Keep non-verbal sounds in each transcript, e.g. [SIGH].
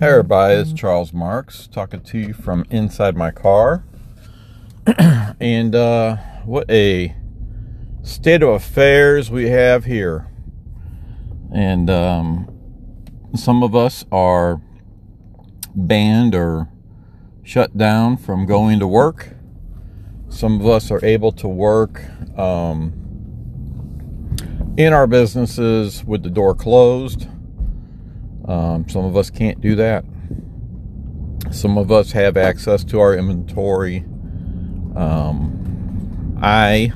Hey everybody, it's Charles Marks talking to you from inside my car. [COUGHS] and uh, what a state of affairs we have here. And um, some of us are banned or shut down from going to work. Some of us are able to work um, in our businesses with the door closed um, some of us can't do that. Some of us have access to our inventory. Um, I,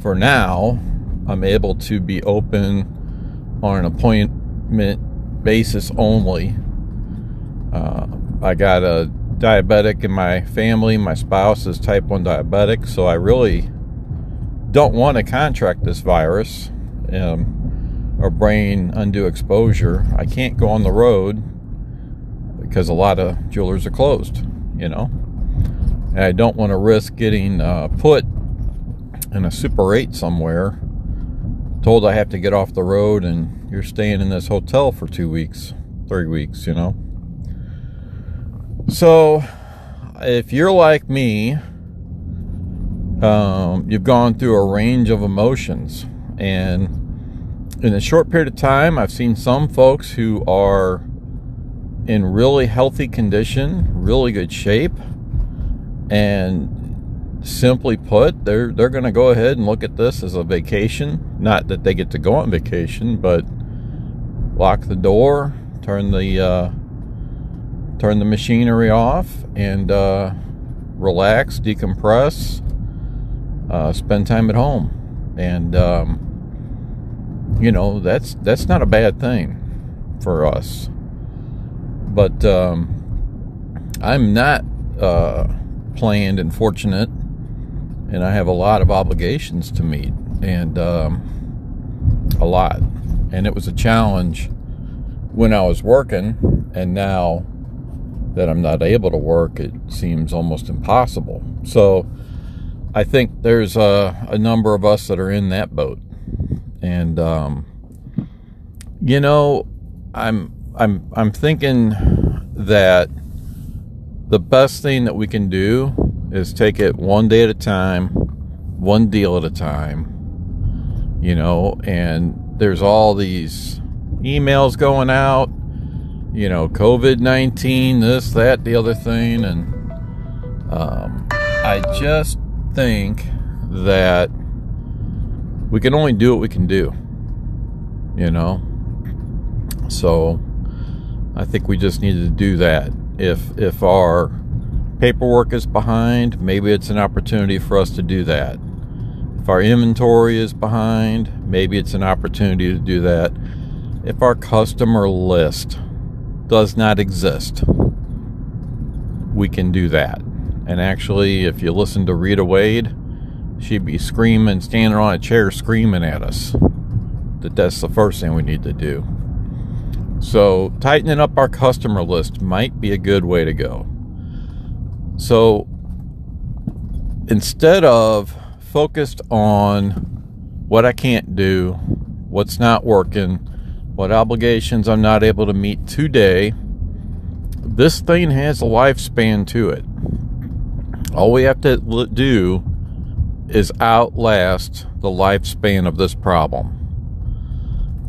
for now, I'm able to be open on an appointment basis only. Uh, I got a diabetic in my family. My spouse is type 1 diabetic, so I really don't want to contract this virus. Um, or brain undue exposure, I can't go on the road because a lot of jewelers are closed, you know. And I don't want to risk getting uh, put in a Super 8 somewhere, told I have to get off the road and you're staying in this hotel for two weeks, three weeks, you know. So, if you're like me, um, you've gone through a range of emotions and in a short period of time, I've seen some folks who are in really healthy condition, really good shape, and simply put, they're they're going to go ahead and look at this as a vacation. Not that they get to go on vacation, but lock the door, turn the uh, turn the machinery off, and uh, relax, decompress, uh, spend time at home, and um, you know that's that's not a bad thing for us. But um, i'm not uh, planned and fortunate and i have a lot of obligations to meet and um, a lot. And it was a challenge when i was working and now that i'm not able to work it seems almost impossible. So i think there's a, a number of us that are in that boat and um, you know, I'm I'm I'm thinking that the best thing that we can do is take it one day at a time, one deal at a time. You know, and there's all these emails going out, you know, COVID 19, this, that, the other thing. And um, I just think that we can only do what we can do, you know. So I think we just need to do that. If if our paperwork is behind, maybe it's an opportunity for us to do that. If our inventory is behind, maybe it's an opportunity to do that. If our customer list does not exist, we can do that. And actually, if you listen to Rita Wade, she'd be screaming, standing on a chair screaming at us. That that's the first thing we need to do. So, tightening up our customer list might be a good way to go. So, instead of focused on what I can't do, what's not working, what obligations I'm not able to meet today, this thing has a lifespan to it. All we have to do is outlast the lifespan of this problem.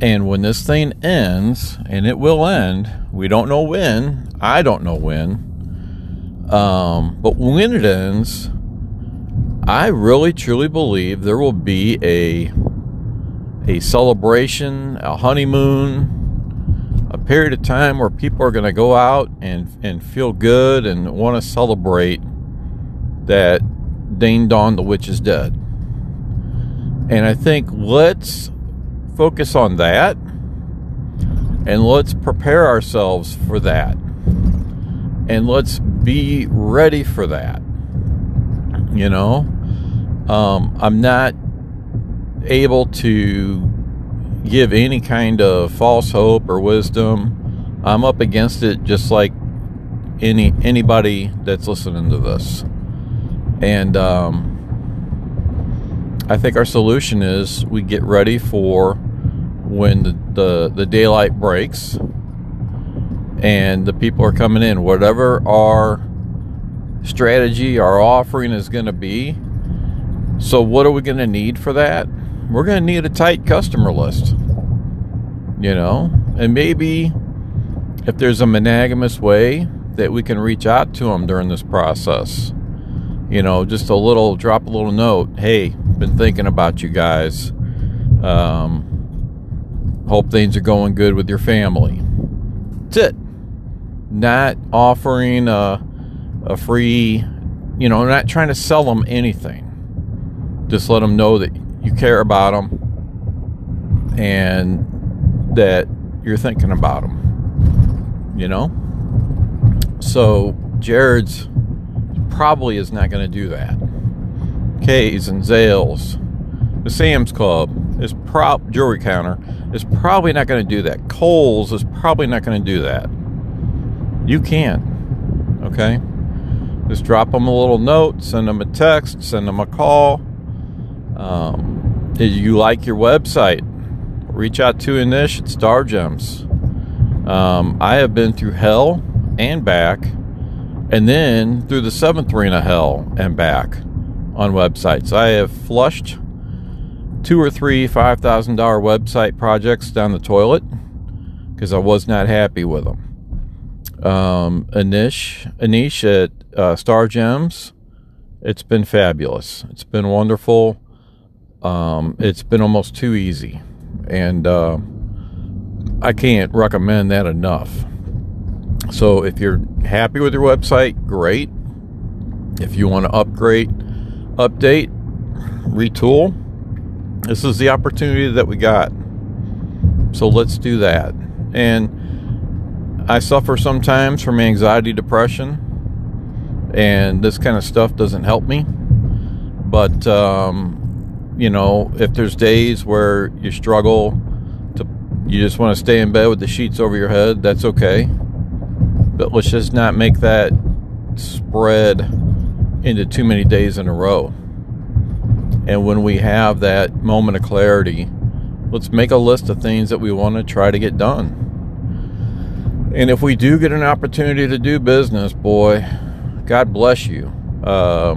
And when this thing ends, and it will end, we don't know when, I don't know when, um, but when it ends, I really truly believe there will be a a celebration, a honeymoon, a period of time where people are going to go out and and feel good and want to celebrate that Ding Dong the witch is dead. And I think let's focus on that and let's prepare ourselves for that. And let's be ready for that. You know, um, I'm not able to give any kind of false hope or wisdom. I'm up against it just like any anybody that's listening to this. And um, I think our solution is we get ready for when the, the, the daylight breaks and the people are coming in. Whatever our strategy, our offering is going to be. So, what are we going to need for that? We're going to need a tight customer list, you know, and maybe if there's a monogamous way that we can reach out to them during this process, you know, just a little drop a little note. Hey, been thinking about you guys. Um, hope things are going good with your family. That's it. Not offering a, a free, you know, not trying to sell them anything. Just let them know that you care about them and that you're thinking about them. You know? So, Jared's probably is not going to do that. Kay's and Zales, the Sam's Club is prop jewelry counter is probably not going to do that. Kohl's is probably not going to do that. You can, okay? Just drop them a little note, send them a text, send them a call. Um, did you like your website? Reach out to Anish at Star Gems. Um, I have been through hell and back, and then through the seventh ring of hell and back on websites. I have flushed two or three $5,000 website projects down the toilet because I was not happy with them. Um, Anish, Anish at uh, Star Gems, it's been fabulous. It's been wonderful. Um, it's been almost too easy. And uh, I can't recommend that enough. So if you're happy with your website, great. If you want to upgrade, update, retool, this is the opportunity that we got. So let's do that. And I suffer sometimes from anxiety, depression, and this kind of stuff doesn't help me. But, um, you know, if there's days where you struggle to, you just want to stay in bed with the sheets over your head, that's okay. But let's just not make that spread into too many days in a row. And when we have that moment of clarity, let's make a list of things that we want to try to get done. And if we do get an opportunity to do business, boy, God bless you. Uh,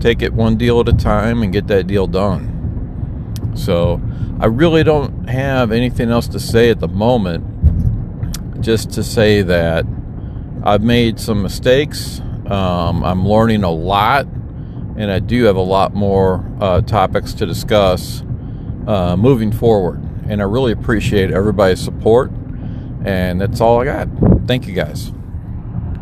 take it one deal at a time and get that deal done. So I really don't have anything else to say at the moment, just to say that I've made some mistakes. Um, I'm learning a lot and I do have a lot more uh, topics to discuss uh, moving forward. And I really appreciate everybody's support. And that's all I got. Thank you guys.